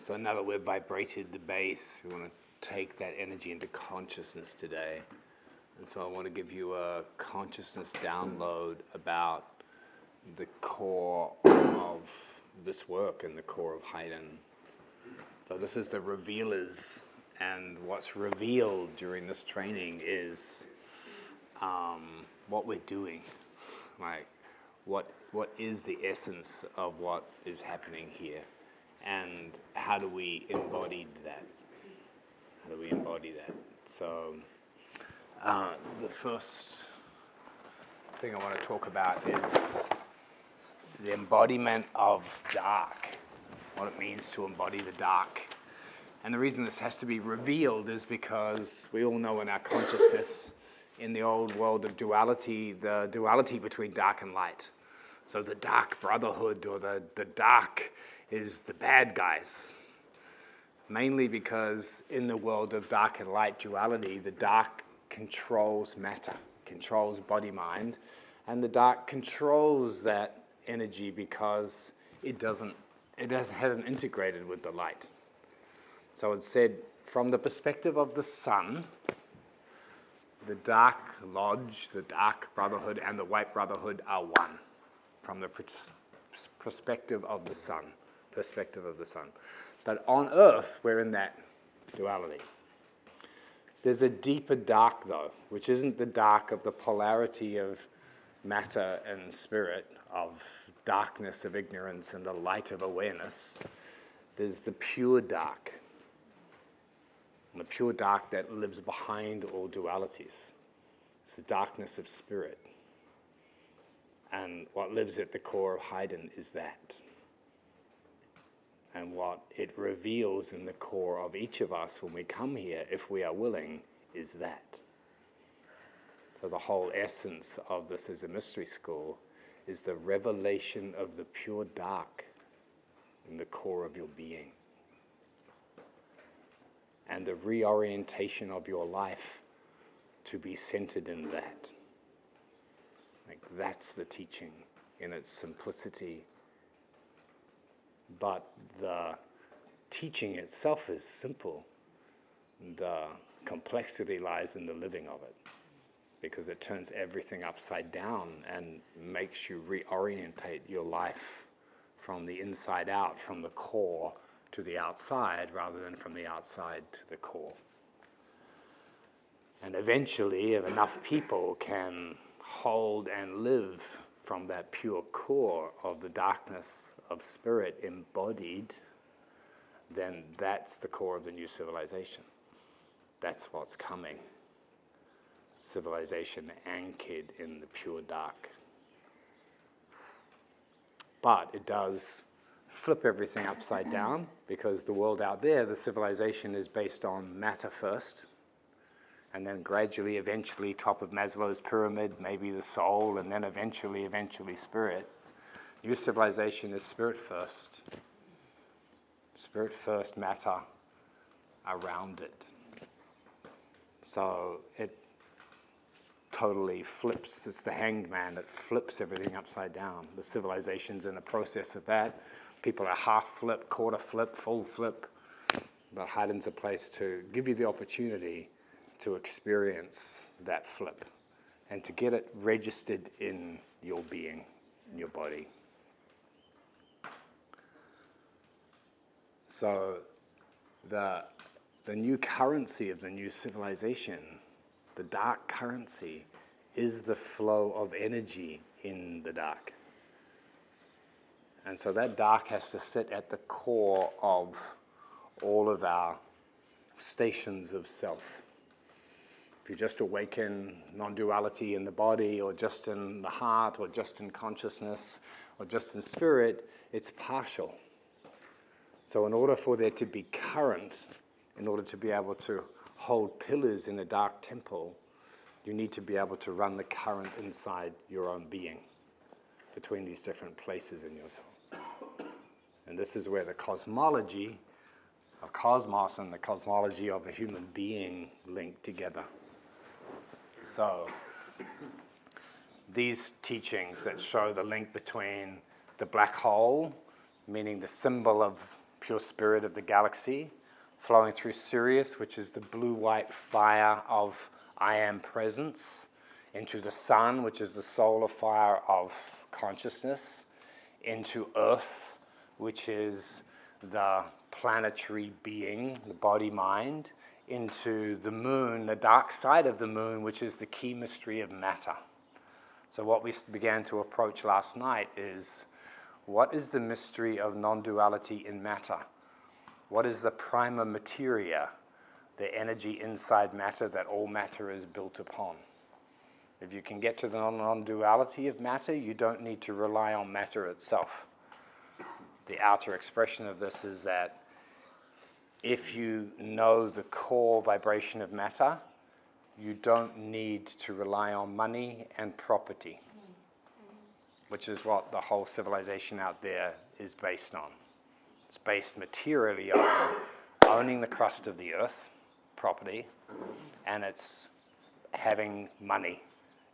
So now that we've vibrated the base, we want to take that energy into consciousness today. And so I want to give you a consciousness download about the core of this work and the core of Haydn. So this is the revealers, and what's revealed during this training is um, what we're doing, like what what is the essence of what is happening here, and how do we embody that? How do we embody that? So uh, the first thing I want to talk about is the embodiment of dark, what it means to embody the dark. And the reason this has to be revealed is because we all know in our consciousness, in the old world of duality, the duality between dark and light. So the dark brotherhood or the, the dark is the bad guys. Mainly because in the world of dark and light duality, the dark controls matter, controls body mind, and the dark controls that energy because it doesn't, it hasn't integrated with the light. So it said, from the perspective of the sun, the dark lodge, the dark brotherhood, and the white brotherhood are one. From the perspective of the sun, perspective of the sun. But on earth, we're in that duality. There's a deeper dark, though, which isn't the dark of the polarity of matter and spirit, of darkness of ignorance and the light of awareness. There's the pure dark, the pure dark that lives behind all dualities. It's the darkness of spirit. And what lives at the core of Haydn is that. And what it reveals in the core of each of us when we come here, if we are willing, is that. So the whole essence of this is a mystery school is the revelation of the pure dark in the core of your being. And the reorientation of your life to be centered in that. Like that's the teaching in its simplicity. But the teaching itself is simple. The complexity lies in the living of it because it turns everything upside down and makes you reorientate your life from the inside out, from the core to the outside, rather than from the outside to the core. And eventually, if enough people can hold and live from that pure core of the darkness of spirit embodied, then that's the core of the new civilization. That's what's coming civilization anchored in the pure dark. But it does flip everything upside down because the world out there, the civilization is based on matter first, and then gradually, eventually, top of Maslow's pyramid, maybe the soul, and then eventually, eventually, spirit. New civilization is spirit first. Spirit first, matter around it. So it totally flips. It's the hanged man that flips everything upside down. The civilization's in the process of that. People are half flip, quarter flip, full flip. But Haydn's a place to give you the opportunity to experience that flip and to get it registered in your being, in your body. So the, the new currency of the new civilization the dark currency is the flow of energy in the dark. And so that dark has to sit at the core of all of our stations of self. If you just awaken non duality in the body, or just in the heart, or just in consciousness, or just in spirit, it's partial. So, in order for there to be current, in order to be able to hold pillars in a dark temple, you need to be able to run the current inside your own being between these different places in yourself. And this is where the cosmology of cosmos and the cosmology of a human being link together. So, these teachings that show the link between the black hole, meaning the symbol of pure spirit of the galaxy, flowing through Sirius, which is the blue white fire of I am presence, into the sun, which is the solar fire of consciousness, into Earth, which is the planetary being, the body mind, into the moon, the dark side of the moon, which is the key mystery of matter. So, what we began to approach last night is what is the mystery of non duality in matter? What is the prima materia, the energy inside matter that all matter is built upon? If you can get to the non duality of matter, you don't need to rely on matter itself. The outer expression of this is that if you know the core vibration of matter, you don't need to rely on money and property, which is what the whole civilization out there is based on. It's based materially on owning the crust of the earth, property, and it's having money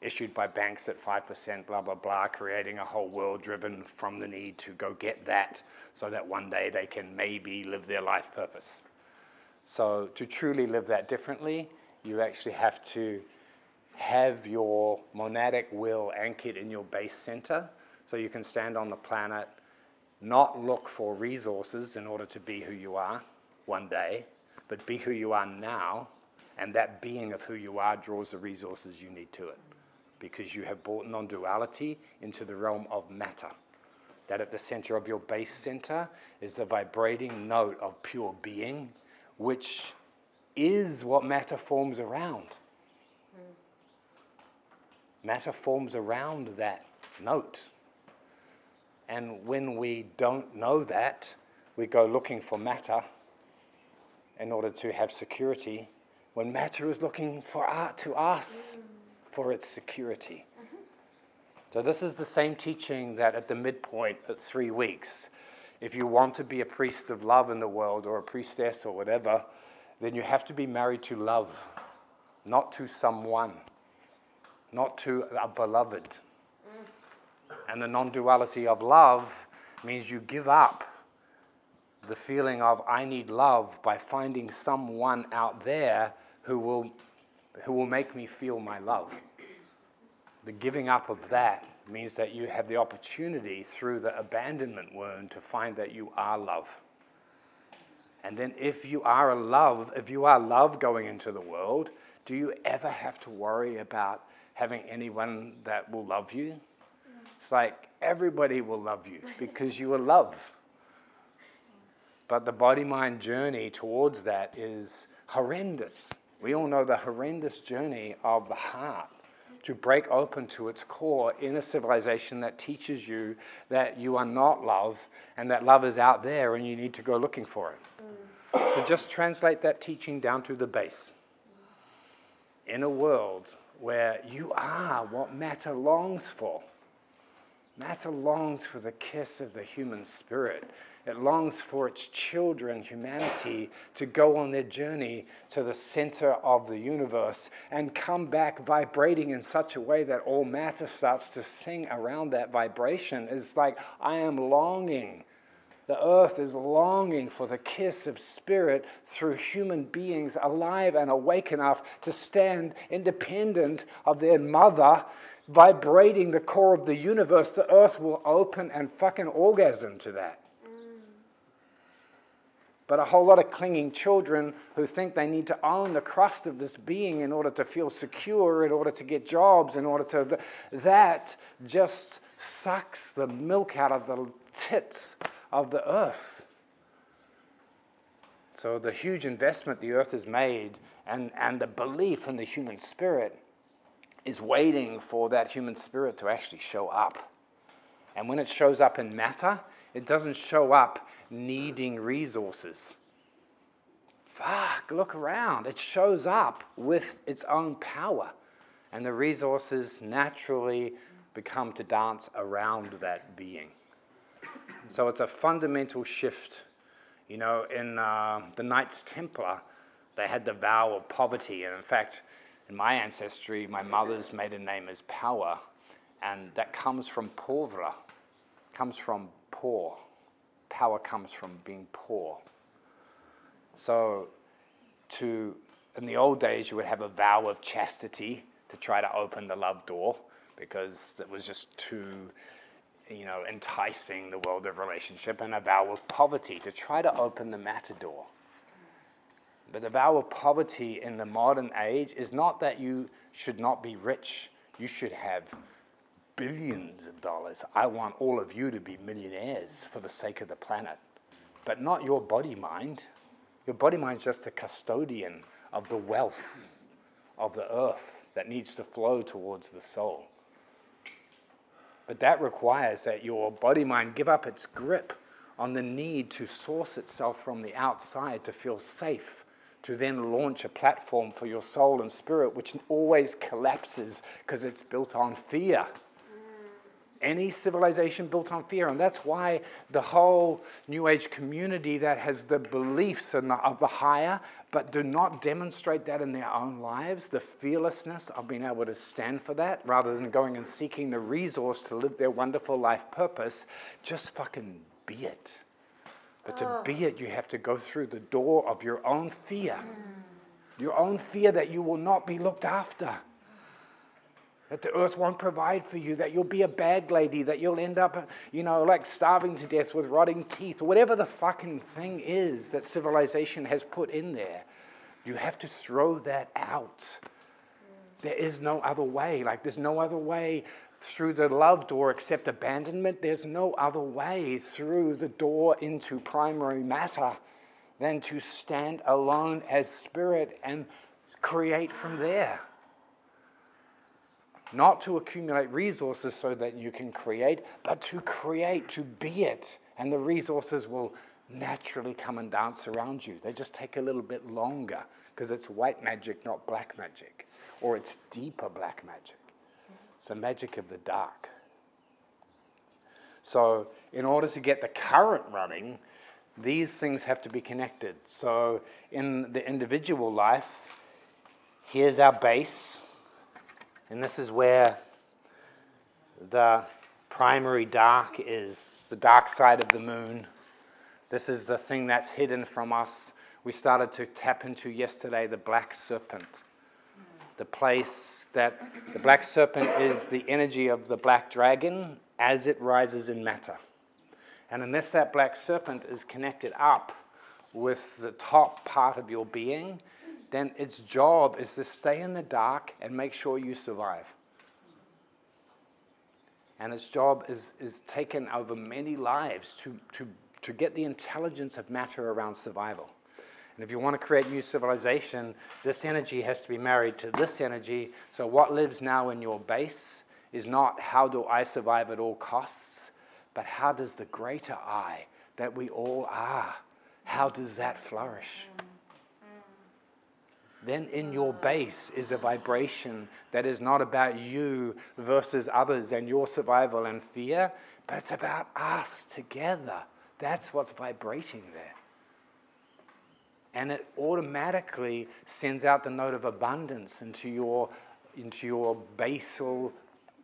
issued by banks at 5%, blah, blah, blah, creating a whole world driven from the need to go get that so that one day they can maybe live their life purpose. So, to truly live that differently, you actually have to have your monadic will anchored in your base center so you can stand on the planet, not look for resources in order to be who you are one day, but be who you are now, and that being of who you are draws the resources you need to it because you have brought non duality into the realm of matter. That at the center of your base center is the vibrating note of pure being, which is what matter forms around. Matter forms around that note. And when we don't know that, we go looking for matter in order to have security, when matter is looking for art to us for its security. Mm-hmm. So, this is the same teaching that at the midpoint at three weeks, if you want to be a priest of love in the world or a priestess or whatever, then you have to be married to love, not to someone, not to a beloved. And the non duality of love means you give up the feeling of I need love by finding someone out there who will, who will make me feel my love. The giving up of that means that you have the opportunity through the abandonment wound to find that you are love. And then if you are a love, if you are love going into the world, do you ever have to worry about having anyone that will love you? It's like everybody will love you because you are love. But the body mind journey towards that is horrendous. We all know the horrendous journey of the heart to break open to its core in a civilization that teaches you that you are not love and that love is out there and you need to go looking for it. Mm. So just translate that teaching down to the base. In a world where you are what matter longs for, matter longs for the kiss of the human spirit. It longs for its children, humanity, to go on their journey to the center of the universe and come back vibrating in such a way that all matter starts to sing around that vibration. It's like, I am longing. The earth is longing for the kiss of spirit through human beings alive and awake enough to stand independent of their mother, vibrating the core of the universe. The earth will open and fucking orgasm to that but a whole lot of clinging children who think they need to own the crust of this being in order to feel secure, in order to get jobs, in order to. That just sucks the milk out of the tits of the earth. So, the huge investment the earth has made and, and the belief in the human spirit is waiting for that human spirit to actually show up. And when it shows up in matter, it doesn't show up needing resources. Fuck, look around. It shows up with its own power. And the resources naturally become to dance around that being. So it's a fundamental shift. You know, in uh, the Knights Templar, they had the vow of poverty. And in fact, in my ancestry, my mother's maiden name is Power. And that comes from pauvre, comes from poor power comes from being poor. So, to in the old days, you would have a vow of chastity to try to open the love door because it was just too, you know, enticing the world of relationship, and a vow of poverty to try to open the matter door. But the vow of poverty in the modern age is not that you should not be rich, you should have billions of dollars. I want all of you to be millionaires for the sake of the planet, but not your body mind. Your body mind is just the custodian of the wealth of the earth that needs to flow towards the soul. But that requires that your body mind give up its grip on the need to source itself from the outside to feel safe, to then launch a platform for your soul and spirit, which always collapses because it's built on fear mm. any civilization built on fear. And that's why the whole New Age community that has the beliefs of the higher, but do not demonstrate that in their own lives, the fearlessness of being able to stand for that rather than going and seeking the resource to live their wonderful life purpose, just fucking be it. But to be ah. it, you have to go through the door of your own fear. Your own fear that you will not be looked after that the earth won't provide for you, that you'll be a bag lady, that you'll end up, you know, like starving to death with rotting teeth, whatever the fucking thing is that civilization has put in there. You have to throw that out. There is no other way. Like, there's no other way through the love door except abandonment. There's no other way through the door into primary matter than to stand alone as spirit and create from there not to accumulate resources so that you can create, but to create, to be it. And the resources will naturally come and dance around you. They just take a little bit longer because it's white magic, not black magic, or it's deeper black magic. It's the magic of the dark. So, in order to get the current running, these things have to be connected. So, in the individual life, here's our base and this is where the primary dark is the dark side of the moon. This is the thing that's hidden from us. We started to tap into yesterday the black serpent. The place that the black serpent is the energy of the black dragon as it rises in matter. And unless that black serpent is connected up with the top part of your being, then its job is to stay in the dark and make sure you survive. And its job is, is taken over many lives to, to, to get the intelligence of matter around survival. And if you want to create new civilization, this energy has to be married to this energy. So, what lives now in your base is not how do I survive at all costs, but how does the greater I that we all are, how does that flourish? Then in your base is a vibration that is not about you versus others and your survival and fear, but it's about us together. That's what's vibrating there. And it automatically sends out the note of abundance into your, into your basal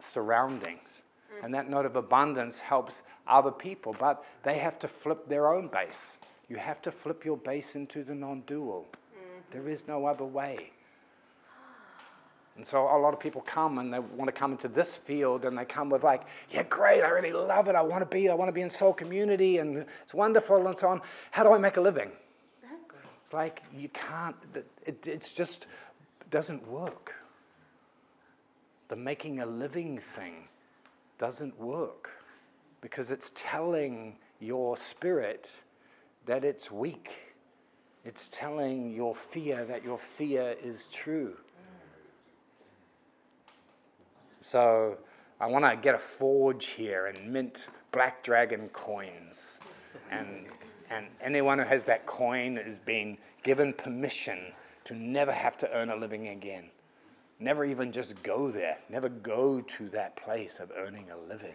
surroundings. Mm. And that note of abundance helps other people, but they have to flip their own base. You have to flip your base into the non dual. There is no other way. And so a lot of people come and they want to come into this field and they come with like, yeah, great, I really love it. I want to be, I want to be in soul community and it's wonderful and so on. How do I make a living? It's like you can't, it, it's just doesn't work. The making a living thing doesn't work because it's telling your spirit that it's weak it's telling your fear that your fear is true. So I want to get a forge here and mint black dragon coins. And, and anyone who has that coin is being given permission to never have to earn a living again. Never even just go there. Never go to that place of earning a living.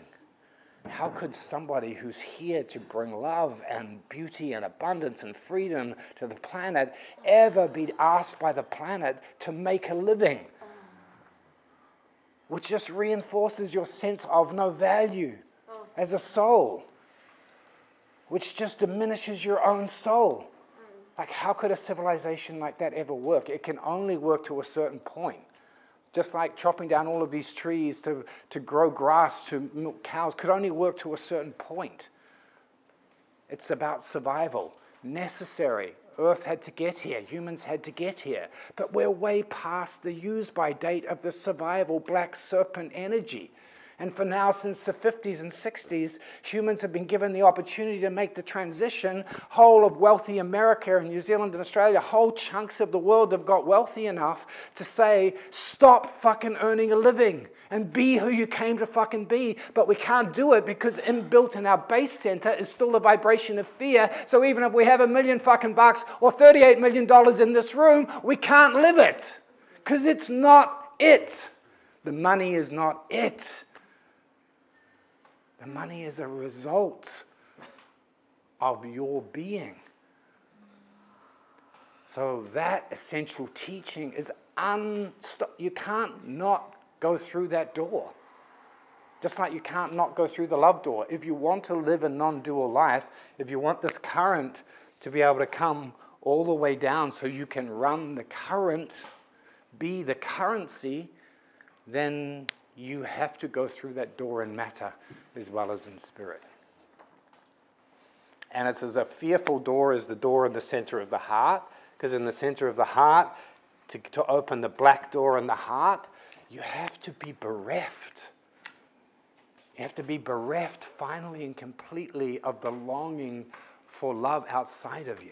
How could somebody who's here to bring love and beauty and abundance and freedom to the planet ever be asked by the planet to make a living? Which just reinforces your sense of no value as a soul. which just diminishes your own soul. Like, how could a civilization like that ever work? It can only work to a certain point. Just like chopping down all of these trees to, to grow grass, to milk cows, could only work to a certain point. It's about survival, necessary. Earth had to get here, humans had to get here. But we're way past the use by date of the survival black serpent energy. And for now, since the 50s and 60s, humans have been given the opportunity to make the transition. Whole of wealthy America and New Zealand and Australia, whole chunks of the world have got wealthy enough to say, stop fucking earning a living and be who you came to fucking be. But we can't do it because inbuilt in our base center is still the vibration of fear. So even if we have a million fucking bucks or $38 million in this room, we can't live it because it's not it. The money is not it. The money is a result of your being. So that essential teaching is unstop. You can't not go through that door. Just like you can't not go through the love door. If you want to live a non dual life, if you want this current to be able to come all the way down so you can run the current, be the currency, then you have to go through that door in matter as well as in spirit. And it's as a fearful door as the door in the center of the heart, because in the center of the heart, to, to open the black door in the heart, you have to be bereft. You have to be bereft finally and completely of the longing for love outside of you.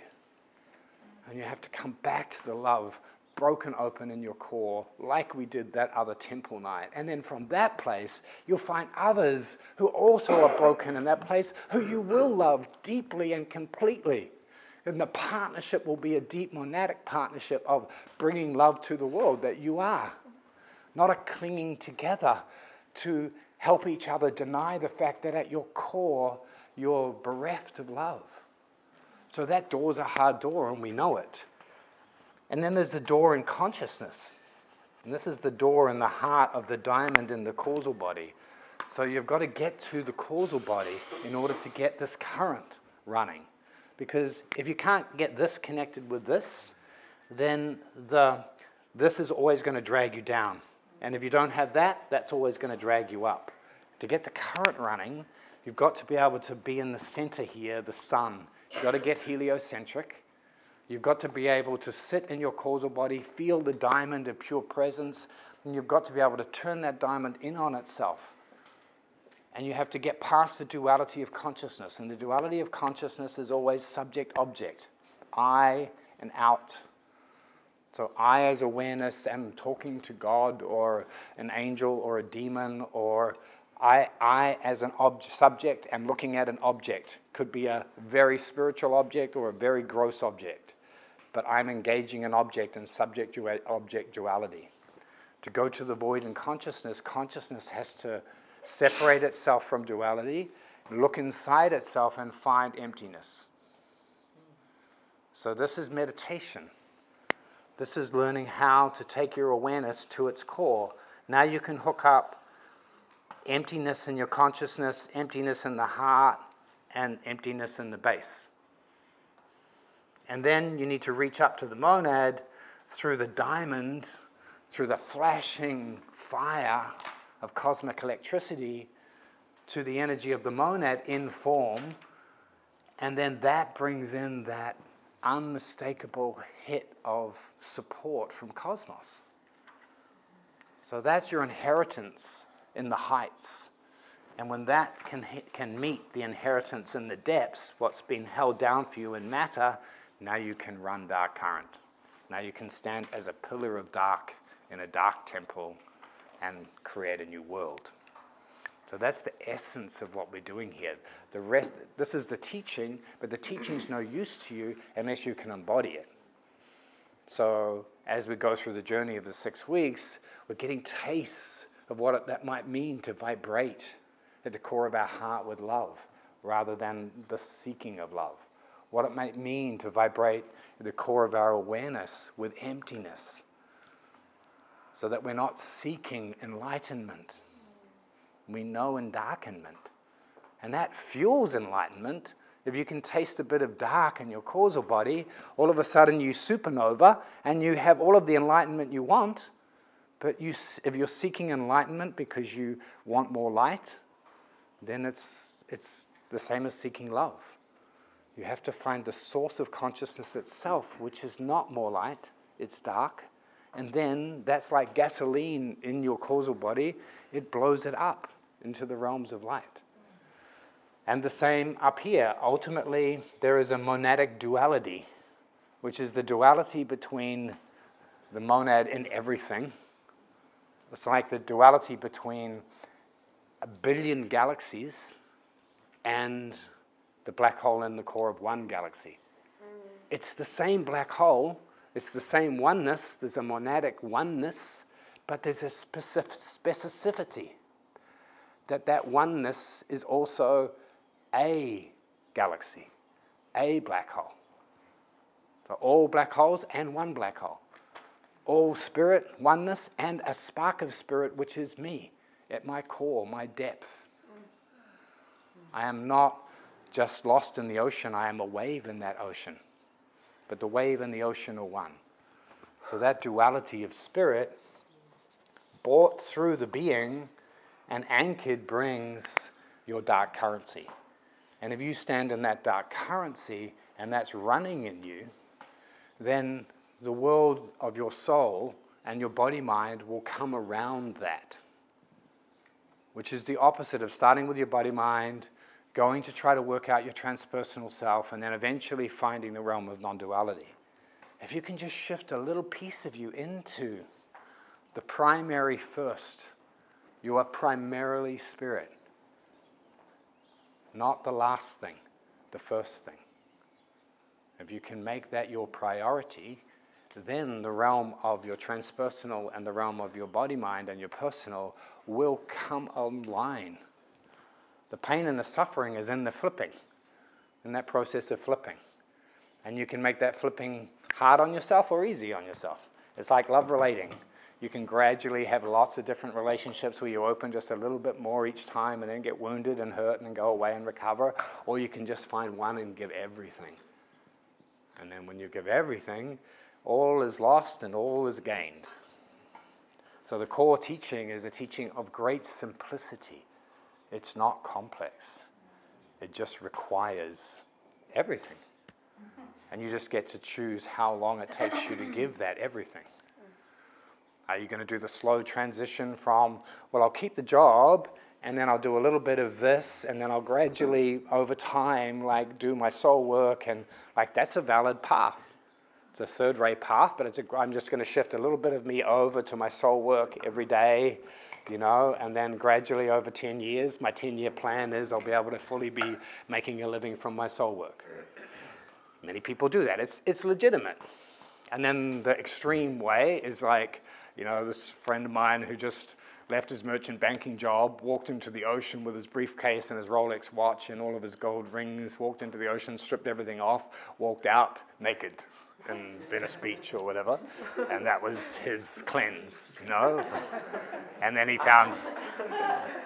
And you have to come back to the love broken open in your core, like we did that other temple night. And then from that place, you'll find others who also are broken in that place, who you will love deeply and completely. And the partnership will be a deep monadic partnership of bringing love to the world that you are, not a clinging together to help each other deny the fact that at your core, you're bereft of love. So that door's a hard door, and we know it. And then there's the door in consciousness. And this is the door in the heart of the diamond in the causal body. So you've got to get to the causal body in order to get this current running. Because if you can't get this connected with this, then the, this is always going to drag you down. And if you don't have that, that's always going to drag you up. To get the current running, you've got to be able to be in the center here, the sun. You've got to get heliocentric. You've got to be able to sit in your causal body, feel the diamond of pure presence, and you've got to be able to turn that diamond in on itself. And you have to get past the duality of consciousness. And the duality of consciousness is always subject object, I and out. So, I, as awareness, am talking to God or an angel or a demon, or I, I as an ob- subject, am looking at an object. Could be a very spiritual object or a very gross object but I'm engaging an object in subject object duality. To go to the void in consciousness, consciousness has to separate itself from duality, look inside itself, and find emptiness. So, this is meditation. This is learning how to take your awareness to its core. Now you can hook up emptiness in your consciousness, emptiness in the heart, and emptiness in the base. And then you need to reach up to the monad through the diamond, through the flashing fire of cosmic electricity to the energy of the monad in form. And then that brings in that unmistakable hit of support from cosmos. So that's your inheritance in the heights. And when that can, can meet the inheritance in the depths, what's been held down for you in matter, now you can run dark current. Now you can stand as a pillar of dark in a dark temple and create a new world. So that's the essence of what we're doing here. The rest, this is the teaching, but the teaching's no use to you unless you can embody it. So as we go through the journey of the six weeks, we're getting tastes of what it, that might mean to vibrate at the core of our heart with love, rather than the seeking of love what it might mean to vibrate the core of our awareness with emptiness, so that we're not seeking enlightenment. We know endarkenment. And that fuels enlightenment if you can taste a bit of dark in your causal body, all of a sudden you supernova and you have all of the enlightenment you want. But you, if you're seeking enlightenment because you want more light, then it's, it's the same as seeking love. You have to find the source of consciousness itself, which is not more light, it's dark. And then that's like gasoline in your causal body, it blows it up into the realms of light. And the same up here. Ultimately, there is a monadic duality, which is the duality between the monad in everything. It's like the duality between a billion galaxies and the black hole in the core of one galaxy. Mm. It's the same black hole, it's the same oneness, there's a monadic oneness, but there's a specific specificity that that oneness is also a galaxy, a black hole. So all black holes and one black hole. All spirit, oneness, and a spark of spirit, which is me at my core, my depth. Mm. I am not just lost in the ocean, I am a wave in that ocean. But the wave and the ocean are one. So that duality of spirit, brought through the being and anchored, brings your dark currency. And if you stand in that dark currency and that's running in you, then the world of your soul and your body mind will come around that, which is the opposite of starting with your body mind going to try to work out your transpersonal self, and then eventually finding the realm of non duality. If you can just shift a little piece of you into the primary first, you are primarily spirit. Not the last thing, the first thing. If you can make that your priority, then the realm of your transpersonal and the realm of your body mind and your personal will come online. The pain and the suffering is in the flipping, in that process of flipping. And you can make that flipping hard on yourself or easy on yourself. It's like love relating. You can gradually have lots of different relationships where you open just a little bit more each time and then get wounded and hurt and go away and recover. Or you can just find one and give everything. And then when you give everything, all is lost and all is gained. So the core teaching is a teaching of great simplicity. It's not complex. It just requires everything. And you just get to choose how long it takes you to give that everything. Are you going to do the slow transition from, well, I'll keep the job and then I'll do a little bit of this and then I'll gradually, over time, like do my soul work and like that's a valid path. It's a third rate path, but it's a, I'm just going to shift a little bit of me over to my soul work every day you know, and then gradually over 10 years, my 10 year plan is I'll be able to fully be making a living from my soul work. Many people do that, it's, it's legitimate. And then the extreme way is like, you know, this friend of mine who just left his merchant banking job, walked into the ocean with his briefcase and his Rolex watch and all of his gold rings, walked into the ocean, stripped everything off, walked out naked in Venice Beach or whatever, and that was his cleanse, you know. And then he found,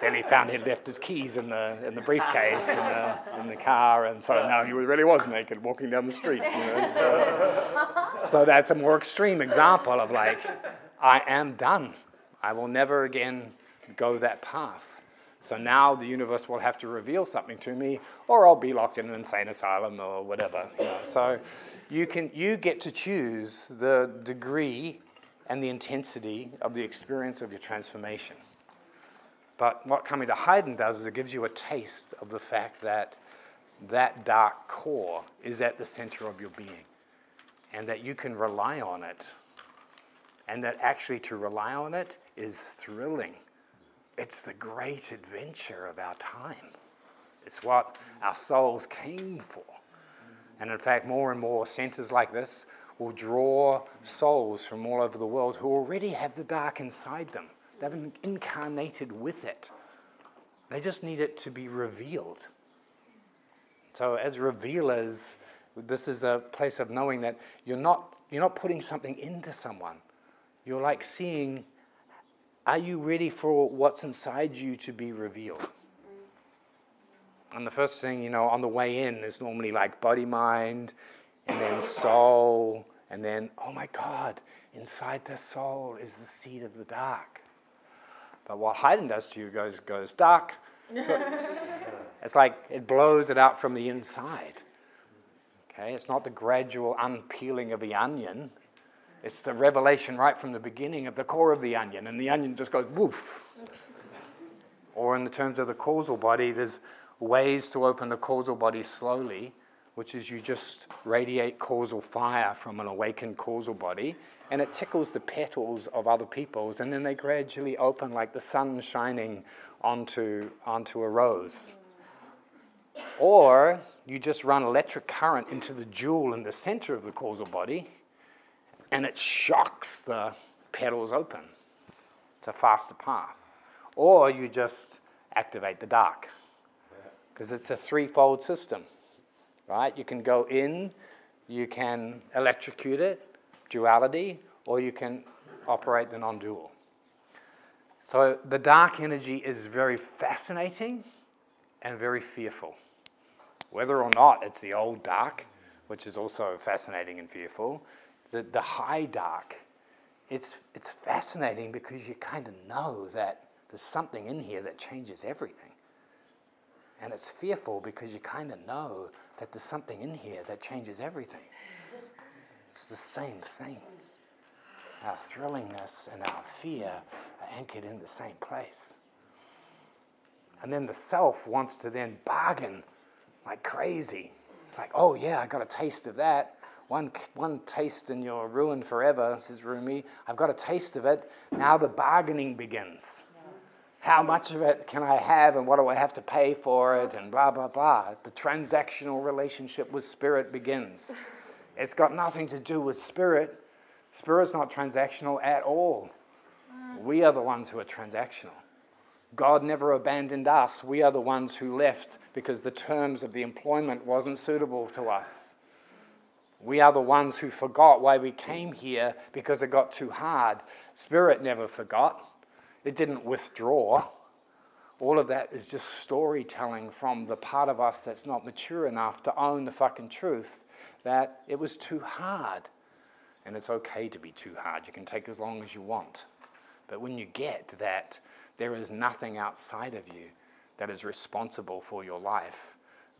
then he found he'd left his keys in the in the briefcase in the in the car, and so now he really was naked walking down the street. You know? so that's a more extreme example of like, I am done. I will never again go that path. So now the universe will have to reveal something to me, or I'll be locked in an insane asylum or whatever. You know. So you, can, you get to choose the degree and the intensity of the experience of your transformation. But what coming to Haydn does is it gives you a taste of the fact that that dark core is at the center of your being and that you can rely on it. And that actually to rely on it is thrilling. It's the great adventure of our time. It's what our souls came for. And in fact, more and more centers like this will draw souls from all over the world who already have the dark inside them. They've incarnated with it. They just need it to be revealed. So, as revealers, this is a place of knowing that you're not, you're not putting something into someone. You're like seeing, are you ready for what's inside you to be revealed? And the first thing, you know, on the way in is normally like body, mind, and then soul, and then, oh my God, inside the soul is the seed of the dark. But what Haydn does to you goes, goes dark. it's like it blows it out from the inside. Okay, it's not the gradual unpeeling of the onion. It's the revelation right from the beginning of the core of the onion, and the onion just goes woof. or in the terms of the causal body, there's ways to open the causal body slowly, which is you just radiate causal fire from an awakened causal body, and it tickles the petals of other people's, and then they gradually open like the sun shining onto, onto a rose. Or you just run electric current into the jewel in the center of the causal body, and it shocks the petals open. It's a faster path. Or you just activate the dark, because it's a threefold system, right? You can go in, you can electrocute it, duality, or you can operate the non dual. So the dark energy is very fascinating and very fearful. Whether or not it's the old dark, which is also fascinating and fearful, the, the high dark, it's, it's fascinating because you kind of know that there's something in here that changes everything. And it's fearful because you kind of know that there's something in here that changes everything. It's the same thing. Our thrillingness and our fear are anchored in the same place. And then the self wants to then bargain like crazy. It's like, oh yeah, I got a taste of that. One, one taste and you're ruined forever, says Rumi. I've got a taste of it. Now the bargaining begins. How much of it can I have and what do I have to pay for it and blah, blah, blah. The transactional relationship with spirit begins. It's got nothing to do with spirit. Spirit's not transactional at all. We are the ones who are transactional. God never abandoned us. We are the ones who left because the terms of the employment wasn't suitable to us. We are the ones who forgot why we came here because it got too hard. Spirit never forgot, it didn't withdraw. All of that is just storytelling from the part of us that's not mature enough to own the fucking truth that it was too hard. And it's okay to be too hard. You can take as long as you want. But when you get that there is nothing outside of you that is responsible for your life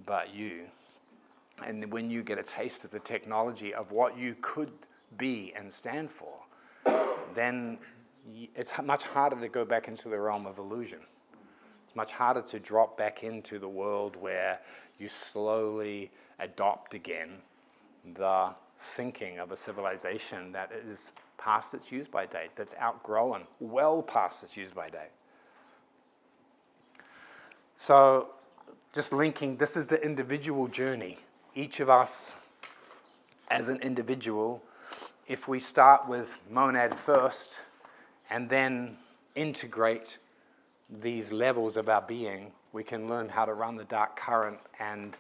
but you, and when you get a taste of the technology of what you could be and stand for, then it's much harder to go back into the realm of illusion. It's much harder to drop back into the world where you slowly adopt again the thinking of a civilization that is past its use by date, that's outgrown, well past its use by date. So, just linking, this is the individual journey. Each of us, as an individual, if we start with monad first and then integrate these levels of our being, we can learn how to run the dark current and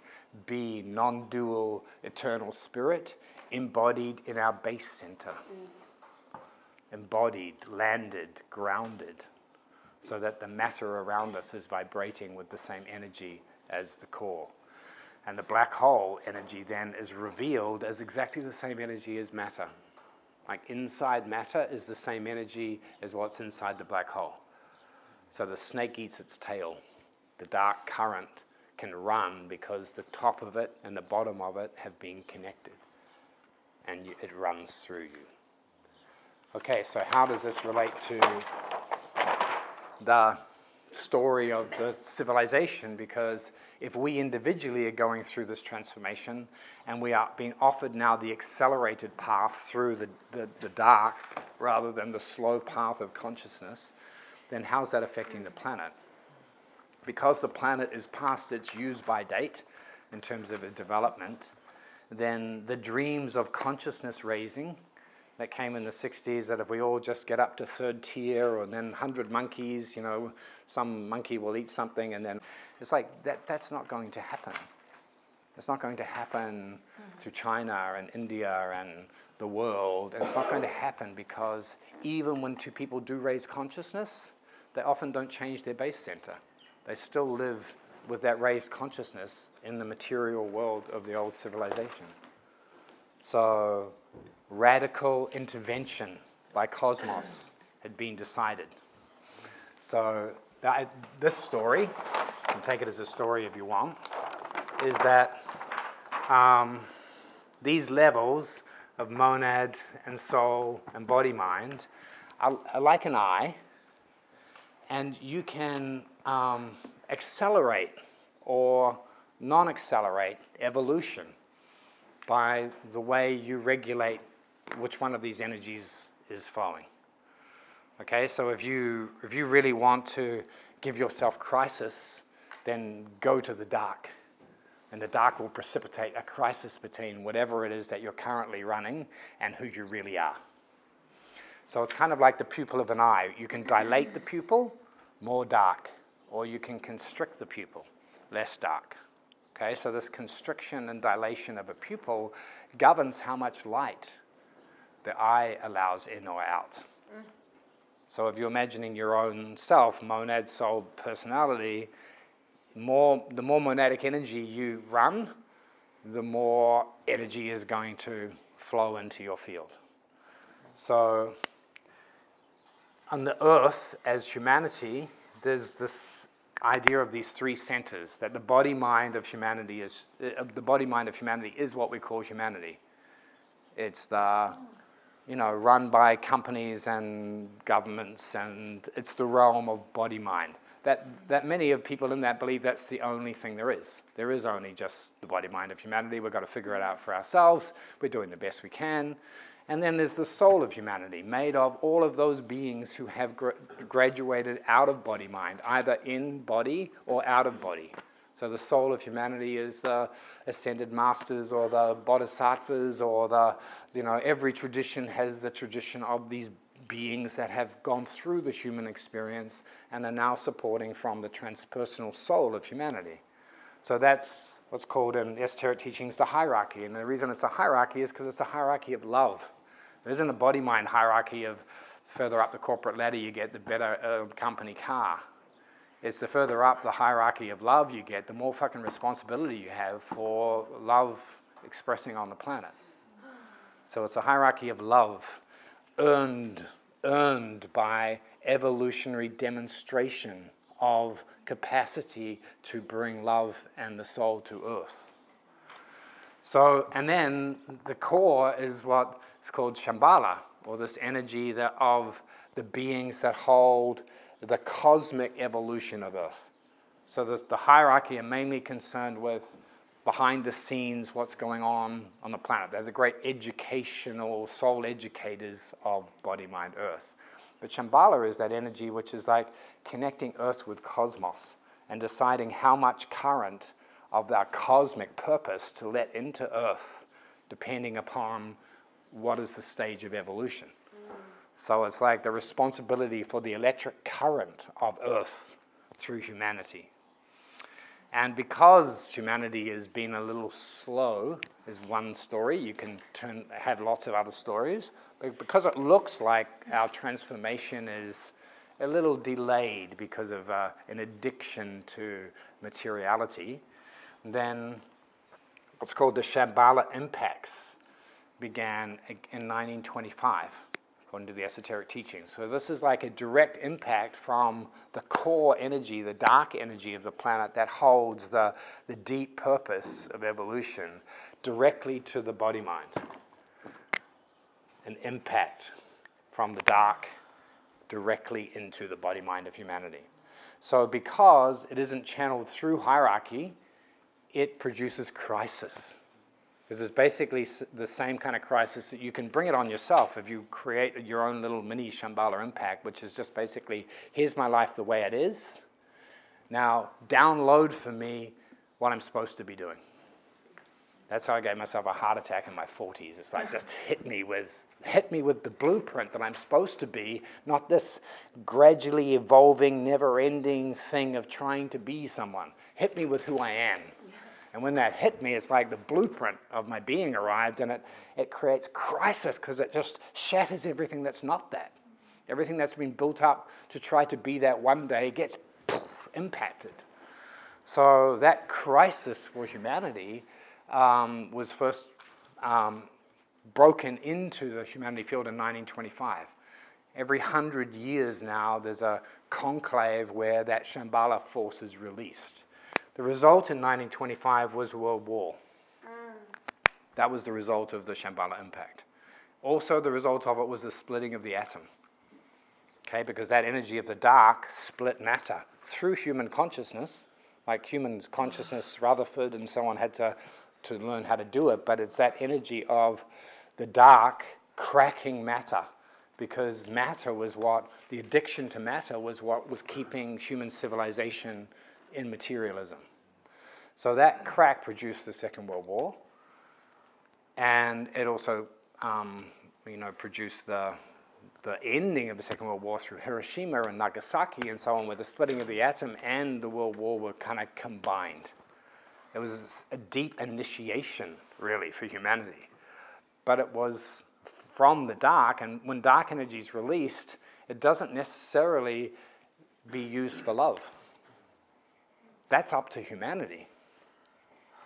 be non dual eternal spirit embodied in our base center. Mm. Embodied, landed, grounded, so that the matter around us is vibrating with the same energy as the core. And the black hole energy then is revealed as exactly the same energy as matter. Like inside matter is the same energy as what's inside the black hole. So the snake eats its tail. The dark current can run because the top of it and the bottom of it have been connected. And you, it runs through you. Okay, so how does this relate to the story of the civilization because if we individually are going through this transformation and we are being offered now the accelerated path through the, the, the, dark rather than the slow path of consciousness, then how's that affecting the planet? Because the planet is past its use by date in terms of development, then the dreams of consciousness raising that came in the 60s that if we all just get up to third tier or then 100 monkeys, you know, some monkey will eat something and then it's like that, that's not going to happen. It's not going to happen mm-hmm. to China and India and the world. And it's not going to happen because even when two people do raise consciousness, they often don't change their base center. They still live with that raised consciousness in the material world of the old civilization. So, radical intervention by cosmos had been decided. So, that, this story, you can take it as a story if you want, is that um, these levels of monad and soul and body mind are, are like an eye, and you can um, accelerate or non accelerate evolution by the way you regulate which one of these energies is flowing. Okay, so if you, if you really want to give yourself crisis, then go to the dark. And the dark will precipitate a crisis between whatever it is that you're currently running and who you really are. So it's kind of like the pupil of an eye. You can dilate the pupil, more dark, or you can constrict the pupil, less dark. Okay, so this constriction and dilation of a pupil governs how much light the eye allows in or out. So if you're imagining your own self, monad, soul, personality, more, the more monadic energy you run, the more energy is going to flow into your field. So on the earth, as humanity, there's this idea of these three centers that the body mind of humanity is uh, the body mind of humanity is what we call humanity. It's the you know run by companies and governments and it's the realm of body mind. That that many of people in that believe that's the only thing there is. There is only just the body mind of humanity. We've got to figure it out for ourselves. We're doing the best we can and then there's the soul of humanity, made of all of those beings who have gra- graduated out of body mind, either in body or out of body. So the soul of humanity is the ascended masters or the bodhisattvas or the, you know, every tradition has the tradition of these beings that have gone through the human experience and are now supporting from the transpersonal soul of humanity. So that's what's called in esoteric teachings the hierarchy. And the reason it's a hierarchy is because it's a hierarchy of love. There isn't a body mind hierarchy of further up the corporate ladder you get, the better uh, company car. It's the further up the hierarchy of love you get, the more fucking responsibility you have for love expressing on the planet. So it's a hierarchy of love earned, earned by evolutionary demonstration of capacity to bring love and the soul to earth. So, and then the core is what it's called Shambhala, or this energy that of the beings that hold the cosmic evolution of Earth. So the, the hierarchy are mainly concerned with behind the scenes what's going on on the planet. They're the great educational soul educators of body, mind, Earth. But Shambhala is that energy which is like connecting Earth with cosmos and deciding how much current of our cosmic purpose to let into Earth, depending upon what is the stage of evolution. So it's like the responsibility for the electric current of Earth through humanity. And because humanity has been a little slow, is one story. You can turn, have lots of other stories. But because it looks like our transformation is a little delayed because of uh, an addiction to materiality, then what's called the Shambhala impacts began in 1925, according to the esoteric teachings. So this is like a direct impact from the core energy, the dark energy of the planet that holds the, the deep purpose of evolution directly to the body mind. An impact from the dark directly into the body mind of humanity. So, because it isn't channeled through hierarchy, it produces crisis. Because it's basically the same kind of crisis that you can bring it on yourself if you create your own little mini Shambhala impact, which is just basically here's my life the way it is. Now, download for me what I'm supposed to be doing. That's how I gave myself a heart attack in my 40s. It's like just hit me with hit me with the blueprint that I'm supposed to be, not this gradually evolving, never-ending thing of trying to be someone. Hit me with who I am. And when that hit me, it's like the blueprint of my being arrived, and it, it creates crisis because it just shatters everything that's not that. Everything that's been built up to try to be that one day gets poof, impacted. So that crisis for humanity um, was first um, broken into the humanity field in 1925. Every hundred years now, there's a conclave where that Shambhala force is released. The result in 1925 was World War. Mm. That was the result of the Shambhala impact. Also, the result of it was the splitting of the atom. Okay, because that energy of the dark split matter through human consciousness, like human consciousness, Rutherford and so on had to, to learn how to do it, but it's that energy of the dark cracking matter because matter was what, the addiction to matter was what was keeping human civilization in materialism. So that crack produced the Second World War, and it also, um, you know, produced the the ending of the Second World War through Hiroshima and Nagasaki and so on, where the splitting of the atom and the World War were kind of combined. It was a deep initiation, really, for humanity. But it was from the dark, and when dark energy is released, it doesn't necessarily be used for love. That's up to humanity.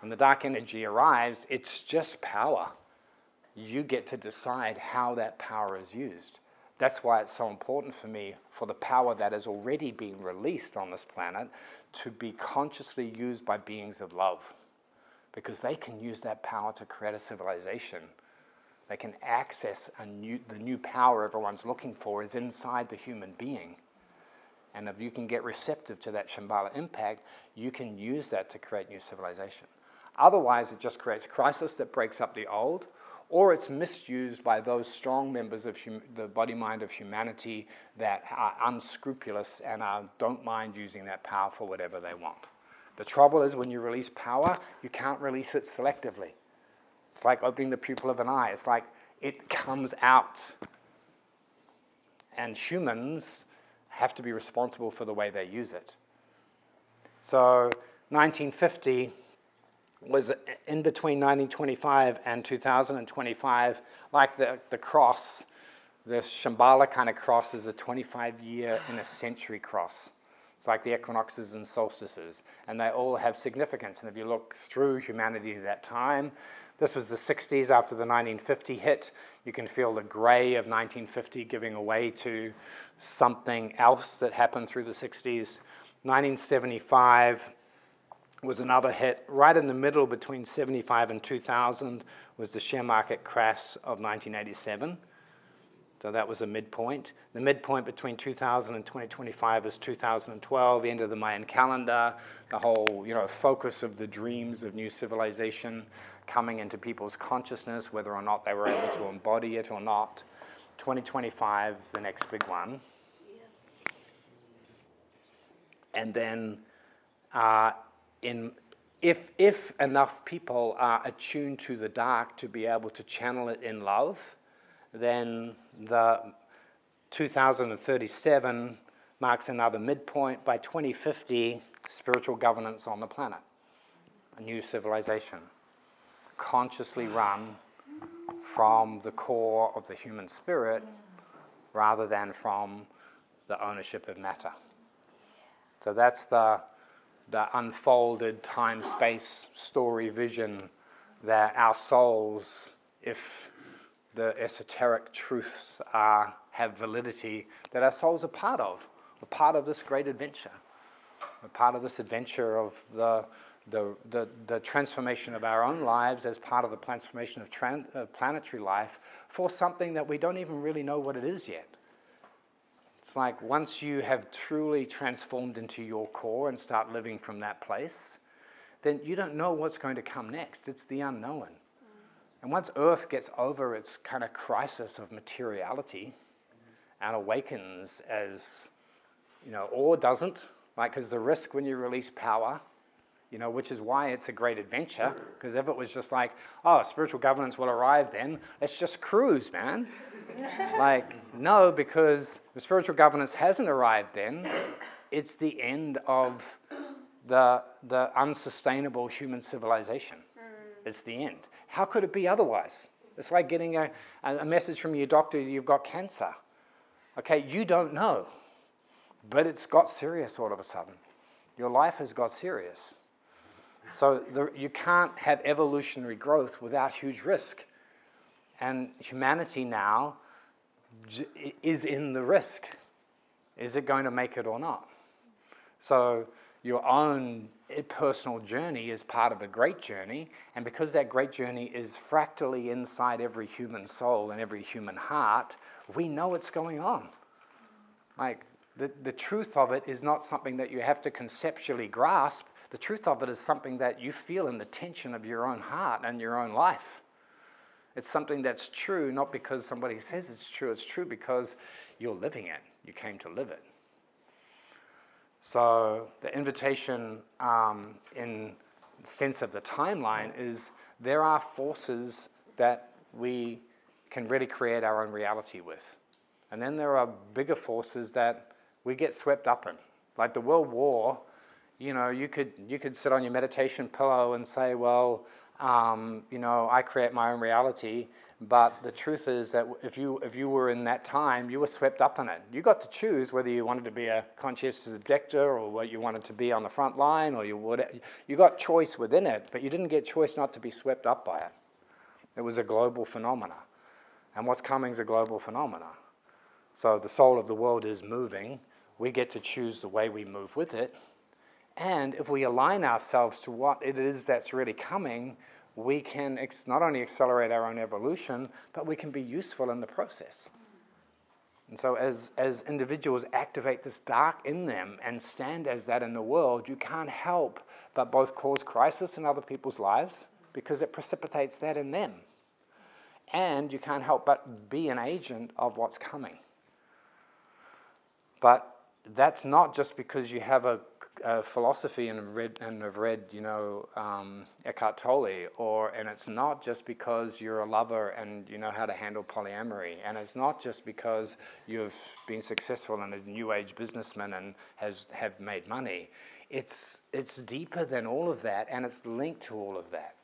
When the dark energy arrives, it's just power. You get to decide how that power is used. That's why it's so important for me for the power that has already been released on this planet to be consciously used by beings of love. Because they can use that power to create a civilization they can access new, the new power everyone's looking for is inside the human being. And if you can get receptive to that Shambhala impact, you can use that to create new civilization. Otherwise, it just creates crisis that breaks up the old, or it's misused by those strong members of hum- the body mind of humanity that are unscrupulous and are, don't mind using that power for whatever they want. The trouble is when you release power, you can't release it selectively. It's like opening the pupil of an eye. It's like it comes out. And humans have to be responsible for the way they use it. So 1950 was in between 1925 and 2025, like the, the cross, the Shambhala kind of cross is a 25 year in a century cross. It's like the equinoxes and solstices, and they all have significance. And if you look through humanity at that time, this was the 60s after the 1950 hit. You can feel the gray of 1950 giving away to something else that happened through the 60s. 1975 was another hit. Right in the middle between 75 and 2000 was the share market crash of 1987. So that was a midpoint. The midpoint between 2000 and 2025 is 2012, the end of the Mayan calendar, the whole you know, focus of the dreams of new civilization coming into people's consciousness, whether or not they were able to embody it or not. 2025, the next big one. And then, uh, in, if, if enough people are attuned to the dark to be able to channel it in love, then the 2037 marks another midpoint. By 2050, spiritual governance on the planet, a new civilization consciously run from the core of the human spirit rather than from the ownership of matter. So that's the, the unfolded time space story vision that our souls, if the esoteric truths are, have validity, that our souls are part of, a part of this great adventure, a part of this adventure of the the, the, the transformation of our own lives as part of the transformation of tran- uh, planetary life for something that we don't even really know what it is yet. It's like once you have truly transformed into your core and start living from that place, then you don't know what's going to come next. It's the unknown. Mm. And once Earth gets over its kind of crisis of materiality and awakens as, you know, or doesn't, like, because the risk when you release power you know, which is why it's a great adventure. Because if it was just like, oh, spiritual governance will arrive then, let's just cruise, man. like, no, because the spiritual governance hasn't arrived then. It's the end of the, the unsustainable human civilization. Mm. It's the end. How could it be otherwise? It's like getting a, a message from your doctor you've got cancer. Okay, you don't know, but it's got serious all of a sudden your life has got serious. So the, you can't have evolutionary growth without huge risk. And humanity now is in the risk. Is it going to make it or not? So your own personal journey is part of a great journey, and because that great journey is fractally inside every human soul and every human heart, we know what's going on. Like the, the truth of it is not something that you have to conceptually grasp. The truth of it is something that you feel in the tension of your own heart and your own life. It's something that's true, not because somebody says it's true, it's true because you're living it. You came to live it. So the invitation um, in sense of the timeline is there are forces that we can really create our own reality with. And then there are bigger forces that we get swept up in. Like the World War, you know, you could, you could sit on your meditation pillow and say, well, um, you know, I create my own reality. But the truth is that if you, if you were in that time, you were swept up in it. You got to choose whether you wanted to be a conscientious objector or what you wanted to be on the front line or you would. You got choice within it, but you didn't get choice not to be swept up by it. It was a global phenomena. And what's coming is a global phenomena. So the soul of the world is moving. We get to choose the way we move with it. And if we align ourselves to what it is that's really coming, we can ex- not only accelerate our own evolution, but we can be useful in the process. And so, as, as individuals activate this dark in them and stand as that in the world, you can't help but both cause crisis in other people's lives because it precipitates that in them. And you can't help but be an agent of what's coming. But that's not just because you have a, a philosophy and read and have read, you know, um, Eckhart Tolle, or and it's not just because you're a lover and you know how to handle polyamory, and it's not just because you've been successful and a new age businessman and has have made money. It's it's deeper than all of that, and it's linked to all of that.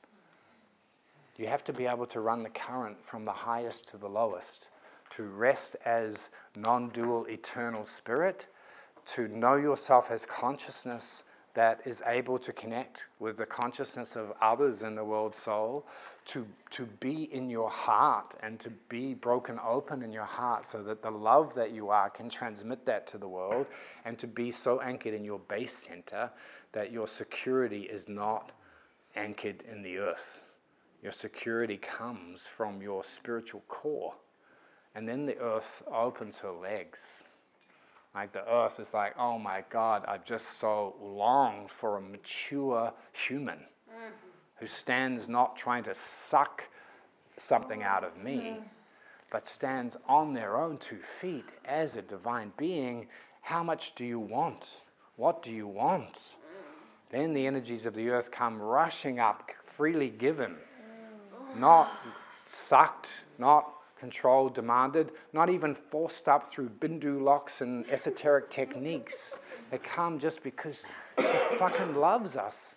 You have to be able to run the current from the highest to the lowest, to rest as non dual eternal spirit, to know yourself as consciousness that is able to connect with the consciousness of others in the world soul, to, to be in your heart and to be broken open in your heart so that the love that you are can transmit that to the world, and to be so anchored in your base center that your security is not anchored in the earth. Your security comes from your spiritual core. And then the earth opens her legs. Like the earth is like, oh my God, I've just so longed for a mature human mm-hmm. who stands not trying to suck something out of me, mm-hmm. but stands on their own two feet as a divine being. How much do you want? What do you want? Mm. Then the energies of the earth come rushing up, freely given mm. not sucked, not controlled, demanded, not even forced up through bindu locks and esoteric techniques. They come just because she fucking loves us.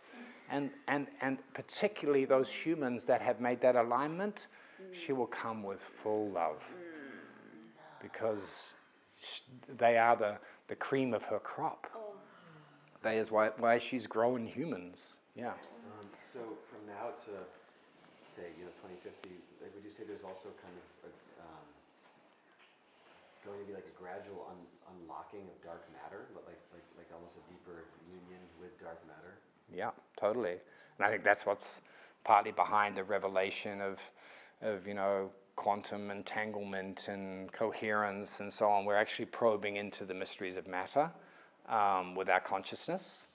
And, and, and particularly those humans that have made that alignment, she will come with full love because they are the, the cream of her crop. That is why, why she's growing humans. Yeah. Um, so from now to, say, you know, 2050, like, would you say there's also kind of a, um, going to be like a gradual un- unlocking of dark matter, li- like, like, like almost a deeper union with dark matter? Yeah, totally. And I think that's what's partly behind the revelation of, of you know, quantum entanglement and coherence and so on. We're actually probing into the mysteries of matter um, with our consciousness.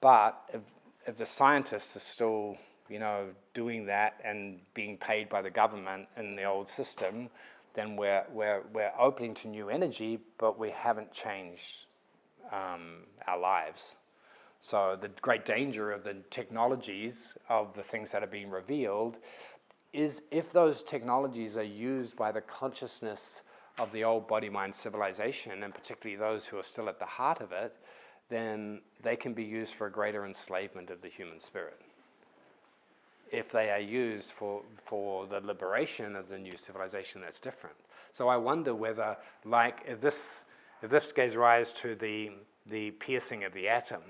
But if, if the scientists are still, you know, doing that and being paid by the government in the old system, then we're, we're, we're opening to new energy, but we haven't changed um, our lives. So the great danger of the technologies of the things that are being revealed is if those technologies are used by the consciousness of the old body mind civilization, and particularly those who are still at the heart of it, then they can be used for a greater enslavement of the human spirit. If they are used for, for the liberation of the new civilization, that's different. So I wonder whether, like, if this if this gives rise to the, the piercing of the atom,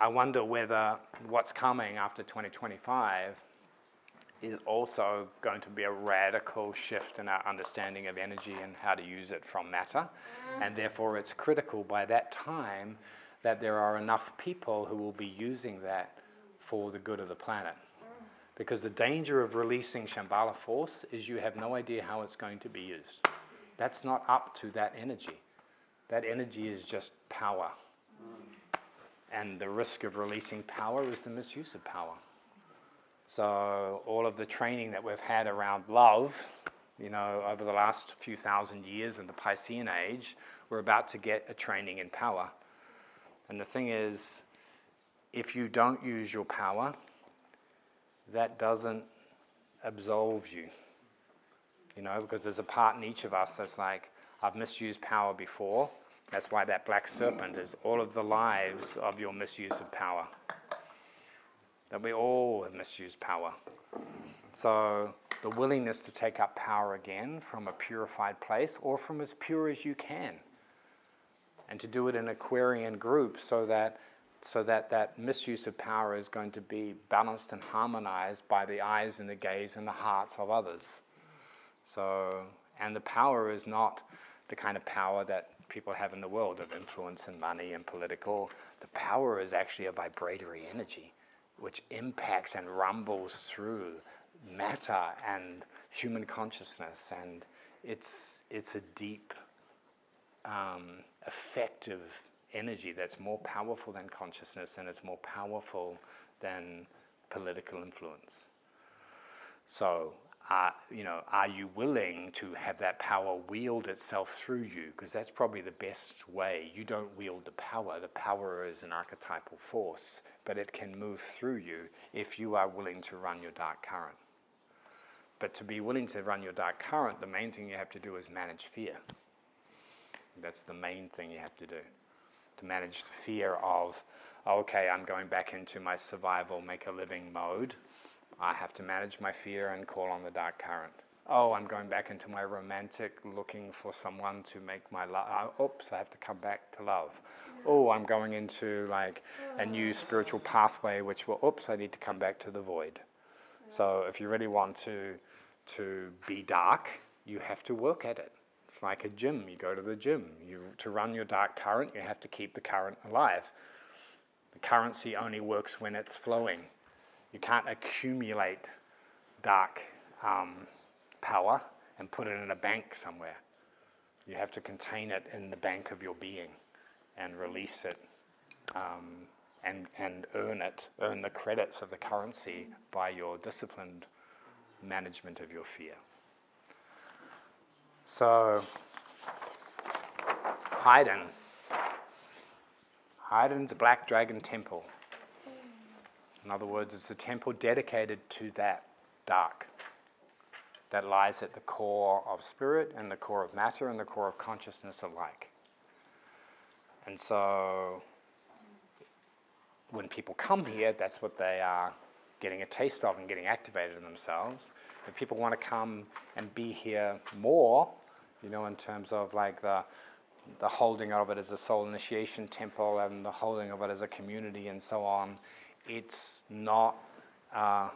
I wonder whether what's coming after 2025 is also going to be a radical shift in our understanding of energy and how to use it from matter. Mm. And therefore, it's critical by that time that there are enough people who will be using that for the good of the planet. Because the danger of releasing Shambhala force is you have no idea how it's going to be used. That's not up to that energy. That energy is just power. And the risk of releasing power is the misuse of power. So, all of the training that we've had around love, you know, over the last few thousand years in the Piscean age, we're about to get a training in power. And the thing is, if you don't use your power, that doesn't absolve you. You know, because there's a part in each of us that's like, I've misused power before. That's why that black serpent is all of the lives of your misuse of power. That we all have misused power. So, the willingness to take up power again from a purified place or from as pure as you can. And to do it in Aquarian group so that so that that misuse of power is going to be balanced and harmonized by the eyes and the gaze and the hearts of others. So, and the power is not the kind of power that people have in the world of influence and money and political. The power is actually a vibratory energy which impacts and rumbles through matter and human consciousness, and it's it's a deep, um, effective energy that's more powerful than consciousness, and it's more powerful than political influence. So, uh, you know, are you willing to have that power wield itself through you? Because that's probably the best way. You don't wield the power. The power is an archetypal force, but it can move through you if you are willing to run your dark current. But to be willing to run your dark current, the main thing you have to do is manage fear. That's the main thing you have to do. To manage the fear of, okay, I'm going back into my survival, make a living mode I have to manage my fear and call on the dark current. Oh, I'm going back into my romantic looking for someone to make my love. Uh, oops, I have to come back to love. Oh, I'm going into like a new spiritual pathway, which will, oops, I need to come back to the void. So if you really want to, to be dark, you have to work at it. It's like a gym. You go to the gym. You, to run your dark current, you have to keep the current alive. The currency only works when it's flowing. You can't accumulate dark um, power and put it in a bank somewhere. You have to contain it in the bank of your being and release it um, and, and earn it, earn the credits of the currency by your disciplined management of your fear. So, Haydn. Haydn's Black Dragon Temple. In other words, it's a temple dedicated to that dark that lies at the core of spirit and the core of matter and the core of consciousness alike. And so when people come here, that's what they are getting a taste of and getting activated in themselves. If people want to come and be here more, you know, in terms of like the the holding of it as a soul initiation temple and the holding of it as a community and so on, it's not uh,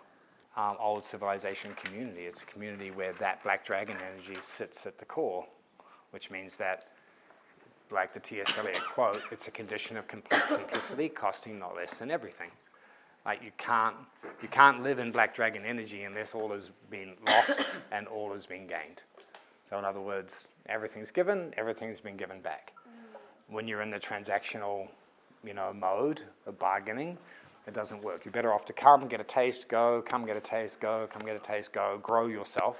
um, old civilization community. It's a community where that black dragon energy sits at the core, which means that, like the T.S. Eliot quote, it's a condition of complete simplicity, costing not less than everything. Like you can't, you can't live in black dragon energy unless all has been lost and all has been gained. So in other words, everything's given, everything's been given back. Mm. When you're in the transactional, you know, mode of bargaining, it doesn't work. You're better off to come, get a taste, go, come get a taste, go, come get a taste, go, grow yourself.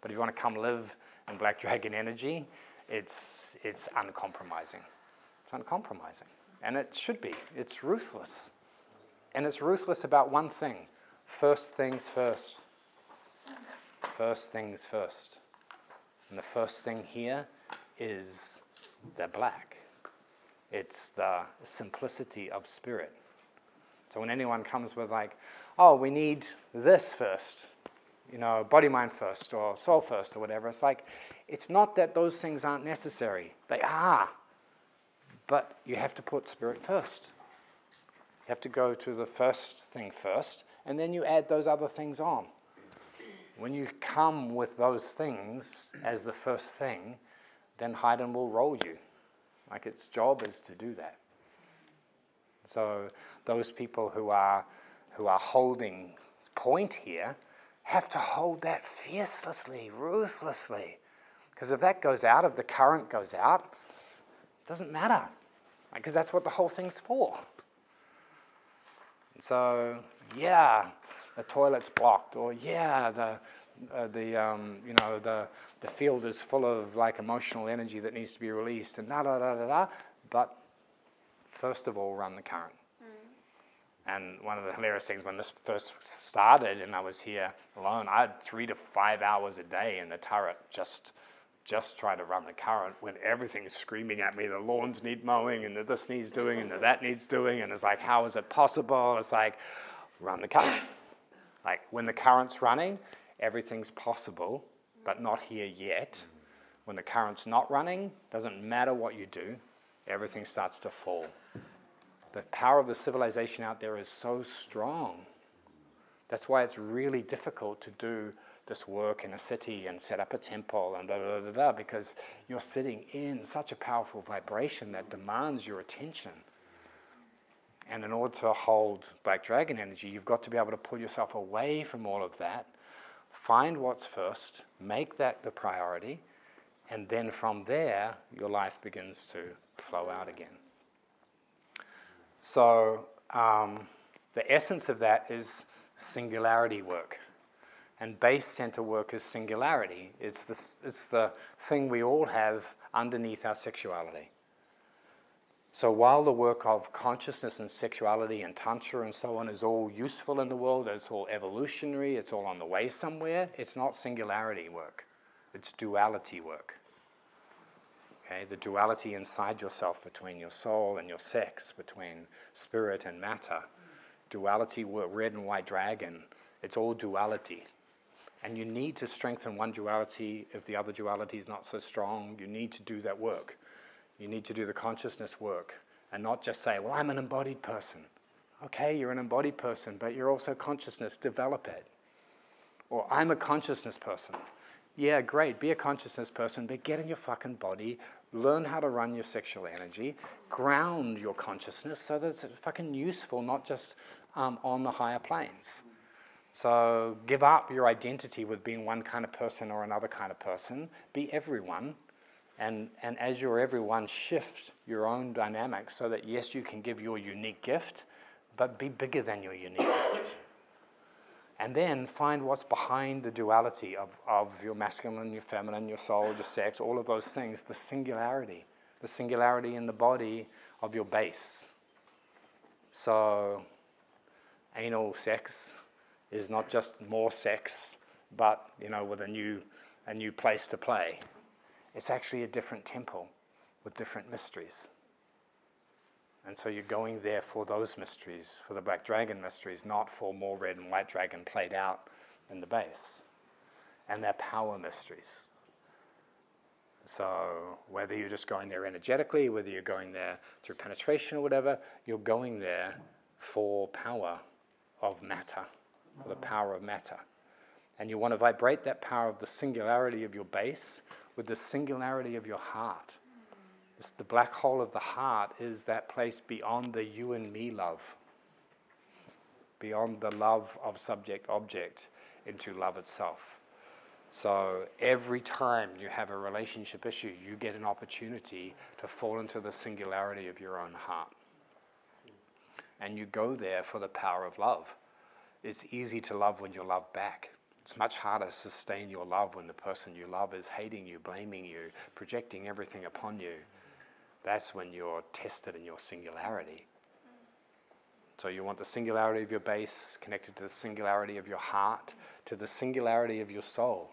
But if you want to come live in Black Dragon energy, it's, it's uncompromising. It's uncompromising. And it should be. It's ruthless. And it's ruthless about one thing first things first. First things first. And the first thing here is the black. It's the simplicity of spirit. So when anyone comes with like, oh, we need this first, you know, body mind first or soul first or whatever, it's like, it's not that those things aren't necessary. They are. But you have to put spirit first. You have to go to the first thing first, and then you add those other things on. When you come with those things as the first thing, then Haydn will roll you. Like its job is to do that. So those people who are who are holding point here have to hold that fiercely, ruthlessly. Because if that goes out, if the current goes out, it doesn't matter. Because that's what the whole thing's for. So, yeah, the toilet's blocked, or yeah, the uh, the um, you know the the field is full of like emotional energy that needs to be released, and da da da da da. But first of all, run the current. And one of the hilarious things when this first started, and I was here alone, I had three to five hours a day in the turret just just trying to run the current when everything's screaming at me the lawns need mowing and the this needs doing and the that needs doing. And it's like how is it possible? It's like run the current. Like when the current's running everything's possible but not here yet. When the current's not running doesn't matter what you do everything starts to fall. The power of the civilization out there is so strong. That's why it's really difficult to do work in a city and set up a temple and blah, blah, blah, blah, because you're sitting in such a powerful vibration that demands your attention. And in order to hold Black Dragon energy, you've got to be able to pull yourself away from all of that, find what's first, make that the priority, and then from there, your life begins to flow out again. So, um, the essence of that is singularity work. And base center work is singularity. It's the, it's the thing we all have underneath our sexuality. So while the work of consciousness and sexuality and tantra and so on is all useful in the world, it's all evolutionary, it's all on the way somewhere, it's not singularity work. It's duality work. Okay, the duality inside yourself between your soul and your sex, between spirit and matter. Duality work, red and white dragon, it's all duality. And you need to strengthen one duality if the other duality is not so strong. You need to do that work. You need to do the consciousness work and not just say, well, I'm an embodied person. Okay, you're an embodied person, but you're also consciousness. Develop it. Or I'm a consciousness person. Yeah, great, be a consciousness person, but get in your fucking body, learn how to run your sexual energy, ground your consciousness so that it's fucking useful, not just um, on the higher planes. So give up your identity with being one kind of person or another kind of person. Be everyone. And, and as you're everyone, shift your own dynamics so that, yes, you can give your unique gift, but be bigger than your unique gift. And then find what's behind the duality of, of your masculine, your feminine, your soul, your sex, all of those things, the singularity, the singularity in the body of your base. So, anal sex, is not just more sex, but you know, with a new, a new place to play. It's actually a different temple with different mysteries. And so you're going there for those mysteries, for the black dragon mysteries, not for more red and white dragon played out in the base. And their power mysteries. So whether you're just going there energetically, whether you're going there through penetration or whatever, you're going there for power of matter the power of matter. And you want to vibrate that power of the singularity of your base with the singularity of your heart. It's the black hole of the heart is that place beyond the you and me love, beyond the love of subject object into love itself. So every time you have a relationship issue, you get an opportunity to fall into the singularity of your own heart. And you go there for the power of love it's easy to love when you're loved back. It's much harder to sustain your love when the person you love is hating you, blaming you, projecting everything upon you. That's when you're tested in your singularity. So you want the singularity of your base connected to the singularity of your heart, to the singularity of your soul.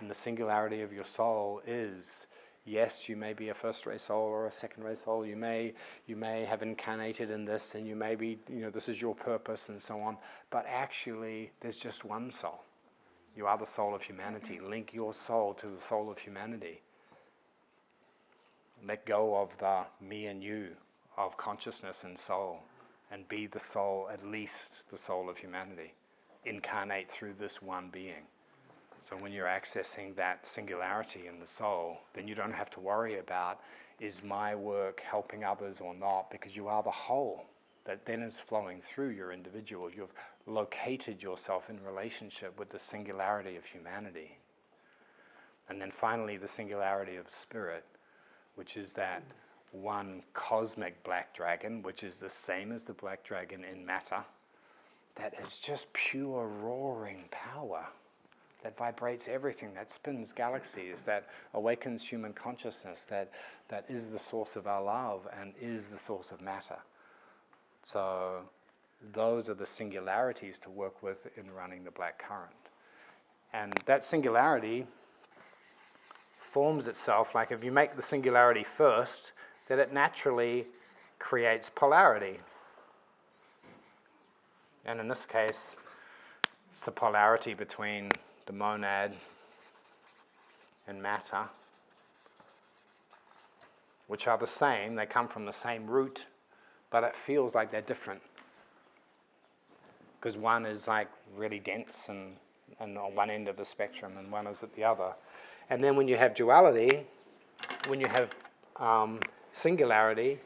And the singularity of your soul is yes, you may be a first ray soul or a second ray soul. You may, you may have incarnated in this and you may be, you know, this is your purpose and so on. But actually, there's just one soul. You are the soul of humanity. Link your soul to the soul of humanity. let go of the me and you of consciousness and soul and be the soul, at least the soul of humanity, incarnate through this one being. So when you're accessing that singularity in the soul, then you don't have to worry about is my work helping others or not, because you are the whole that then is flowing through your individual. You've located yourself in relationship with the singularity of humanity. And then finally, the singularity of spirit, which is that one cosmic black dragon, which is the same as the black dragon in matter, that is just pure roaring power that vibrates everything, that spins galaxies, that awakens human consciousness, that, that is the source of our love and is the source of matter. So, those are the singularities to work with in running the black current. And that singularity forms itself like if you make the singularity first, then it naturally creates polarity. And in this case, it's the polarity between the monad and matter, which are the same, they come from the same root, but it feels like they're different. Because one is like really dense and, and on one end of the spectrum, and one is at the other. And then when you have duality, when you have um, singularity,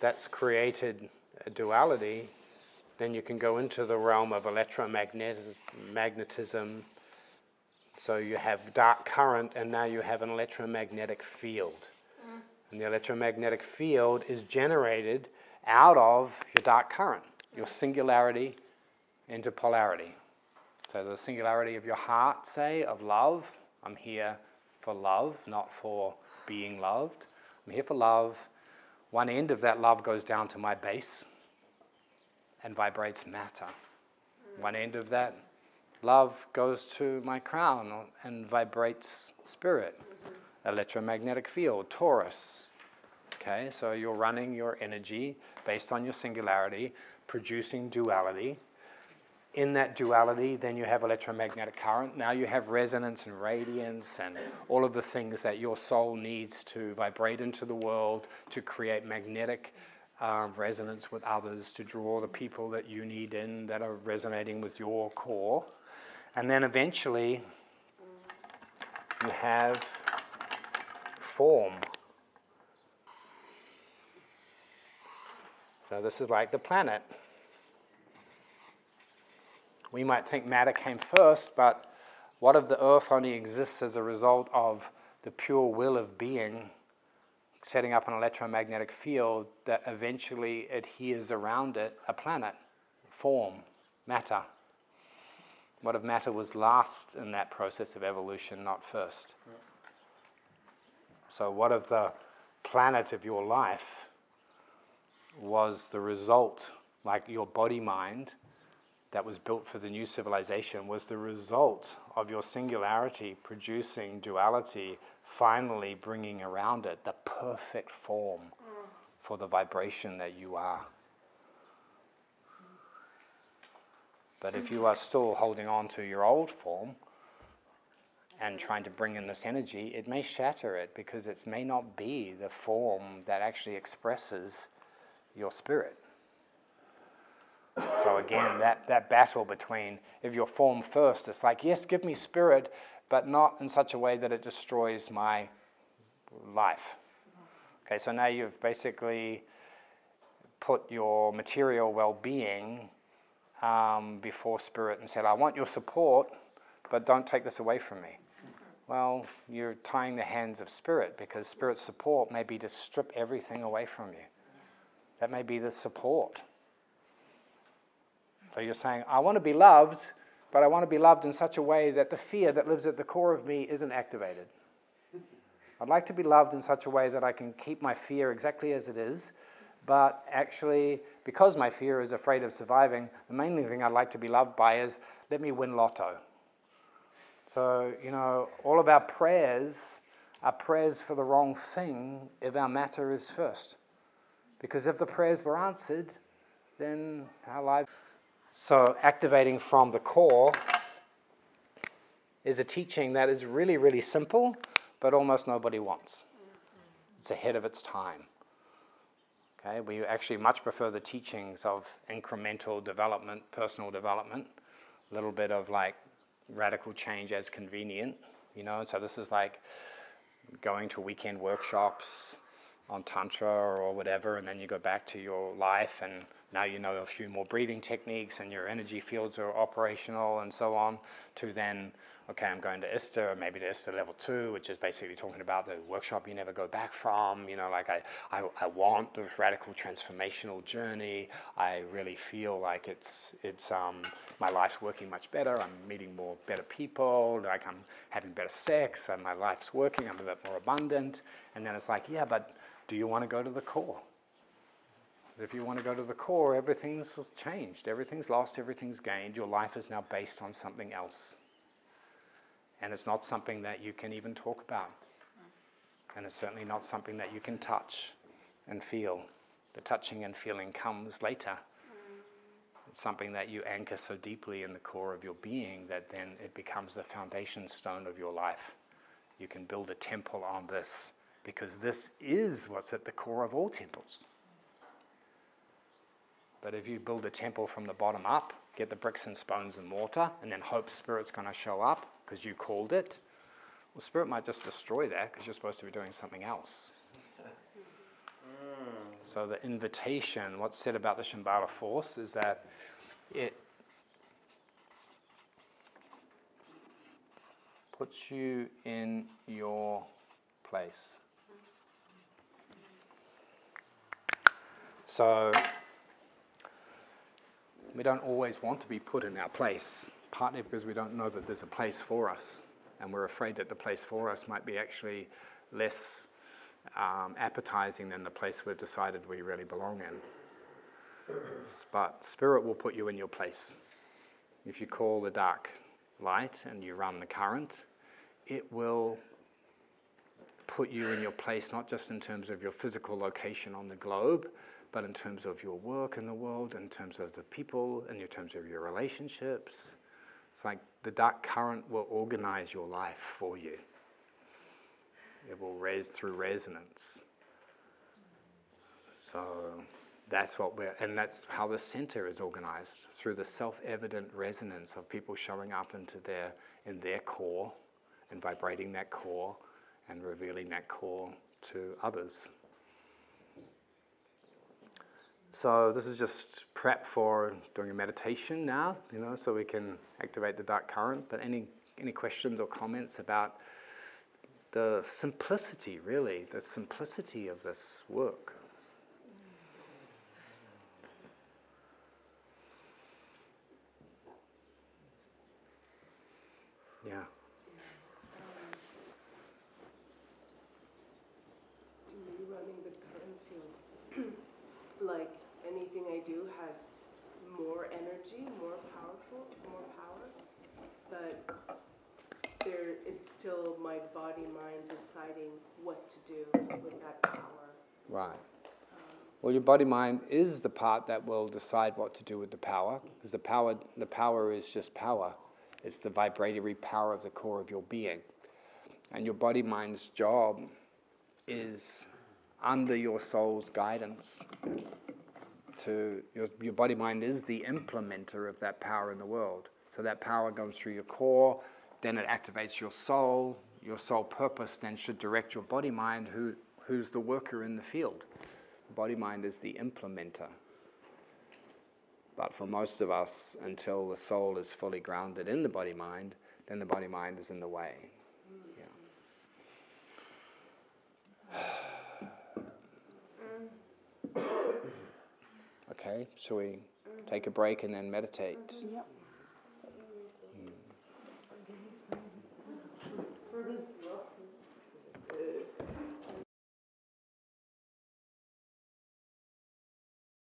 that's created a duality, then you can go into the realm of electromagnetism, so you have dark current, and now you have an electromagnetic field. Mm. And the electromagnetic field is generated out of your dark current, your singularity into polarity. So the singularity of your heart, say, of love. I'm here for love, not for being loved. I'm here for love. One end of that love goes down to my base and vibrates matter. Mm. One end of that Love goes to my crown and vibrates spirit. Mm-hmm. Electromagnetic field, torus. Okay, so you're running your energy based on your singularity, producing duality. In that duality, then you have electromagnetic current. Now you have resonance and radiance and all of the things that your soul needs to vibrate into the world to create magnetic um, resonance with others, to draw the people that you need in that are resonating with your core. And then eventually you have form. So this is like the planet. We might think matter came first, but what if the earth only exists as a result of the pure will of being setting up an electromagnetic field that eventually adheres around it a planet, form, matter? What if matter was last in that process of evolution, not first? Yeah. So, what if the planet of your life was the result, like your body mind that was built for the new civilization, was the result of your singularity producing duality, finally bringing around it the perfect form mm. for the vibration that you are? But if mm. you are still holding on to your old form and trying to bring in this energy, it may shatter it because it may not be the form that actually expresses your spirit. So again, that, that battle between if you're form first, it's like, yes, give me spirit, but not in such a way that it destroys my life. Okay, so now you've basically put your material well being um, before Spirit and said, I want your support, but don't take this away from me. Well, you're tying the hands of Spirit because Spirit's support may be to strip everything away from you. That may be the support. So you're saying, I want to be loved, but I want to be loved in such a way that the fear that lives at the core of me isn't activated. I'd like to be loved in such a way that I can keep my fear exactly as it is, but actually, because my fear is afraid of surviving, the main thing I'd like to be loved by is let me win lotto. So, you know, all of our prayers are prayers for the wrong thing if our matter is first. Because if the prayers were answered, then our life. So, activating from the core is a teaching that is really, really simple, but almost nobody wants. It's ahead of its time. Okay, we actually much prefer the teachings of incremental development, personal development, a little bit of like radical change as convenient, you know. So this is like going to weekend workshops on tantra or whatever, and then you go back to your life, and now you know a few more breathing techniques, and your energy fields are operational, and so on. To then, okay, I'm going to ISTA, maybe to ISTA level two, which is basically talking about the workshop you never go back from. You know, like I, I, I want this radical transformational journey. I really feel like it's it's um, my life's working much better. I'm meeting more better people. Like I'm having better sex, and my life's working. I'm a bit more abundant. And then it's like, yeah, but do you want to go to the core? If you want to go to the core, everything's changed, everything's lost, everything's gained. Your life is now based on something else. And it's not something that you can even talk about. And it's certainly not something that you can touch and feel. The touching and feeling comes later. It's something that you anchor so deeply in the core of your being that then it becomes the foundation stone of your life. You can build a temple on this because this is what's at the core of all temples. But if you build a temple from the bottom up, get the bricks and stones and mortar, and then hope Spirit's going to show up because you called it, well, Spirit might just destroy that because you're supposed to be doing something else. So the invitation, what's said about the Shambhala force is that it puts you in your place. So we don't always want to be put in our place, partly because we don't know that there's a place for us, and we're afraid that the place for us might be actually less um, appetizing than the place we've decided we really belong in. But Spirit will put you in your place. If you call the dark light and you run the current, it will put you in your place, not just in terms of your physical location on the globe, but in terms of your work in the world, in terms of the people, in terms of your relationships. It's like the dark current will organize your life for you. It will raise through resonance. So that's what we're, and that's how the center is organized through the self-evident resonance of people showing up into their in their core and vibrating that core and revealing that core to others. So this is just prep for doing a meditation now, you know, so we can activate the dark current. But any any questions or comments about the simplicity, really, the simplicity of this work? Yeah. To me, running the current feels like anything I do has more energy, more powerful, more power, but there, it's still my body, mind deciding what to do with that power. Right. Um, well, your body mind is the part that will decide what to do with the power, because the power, the power is just power. It's the vibratory power of the core of your being, and your body mind's job is under your soul's guidance. To your, your body mind is the implementer of that power in the world. So that power goes through your core, then it activates your soul. Your soul purpose then should direct your body mind, who, who's the worker in the field. The body mind is the implementer. But for most of us, until the soul is fully grounded in the body mind, then the body mind is in the way. Yeah. Okay, shall we take a break and then meditate? Yep.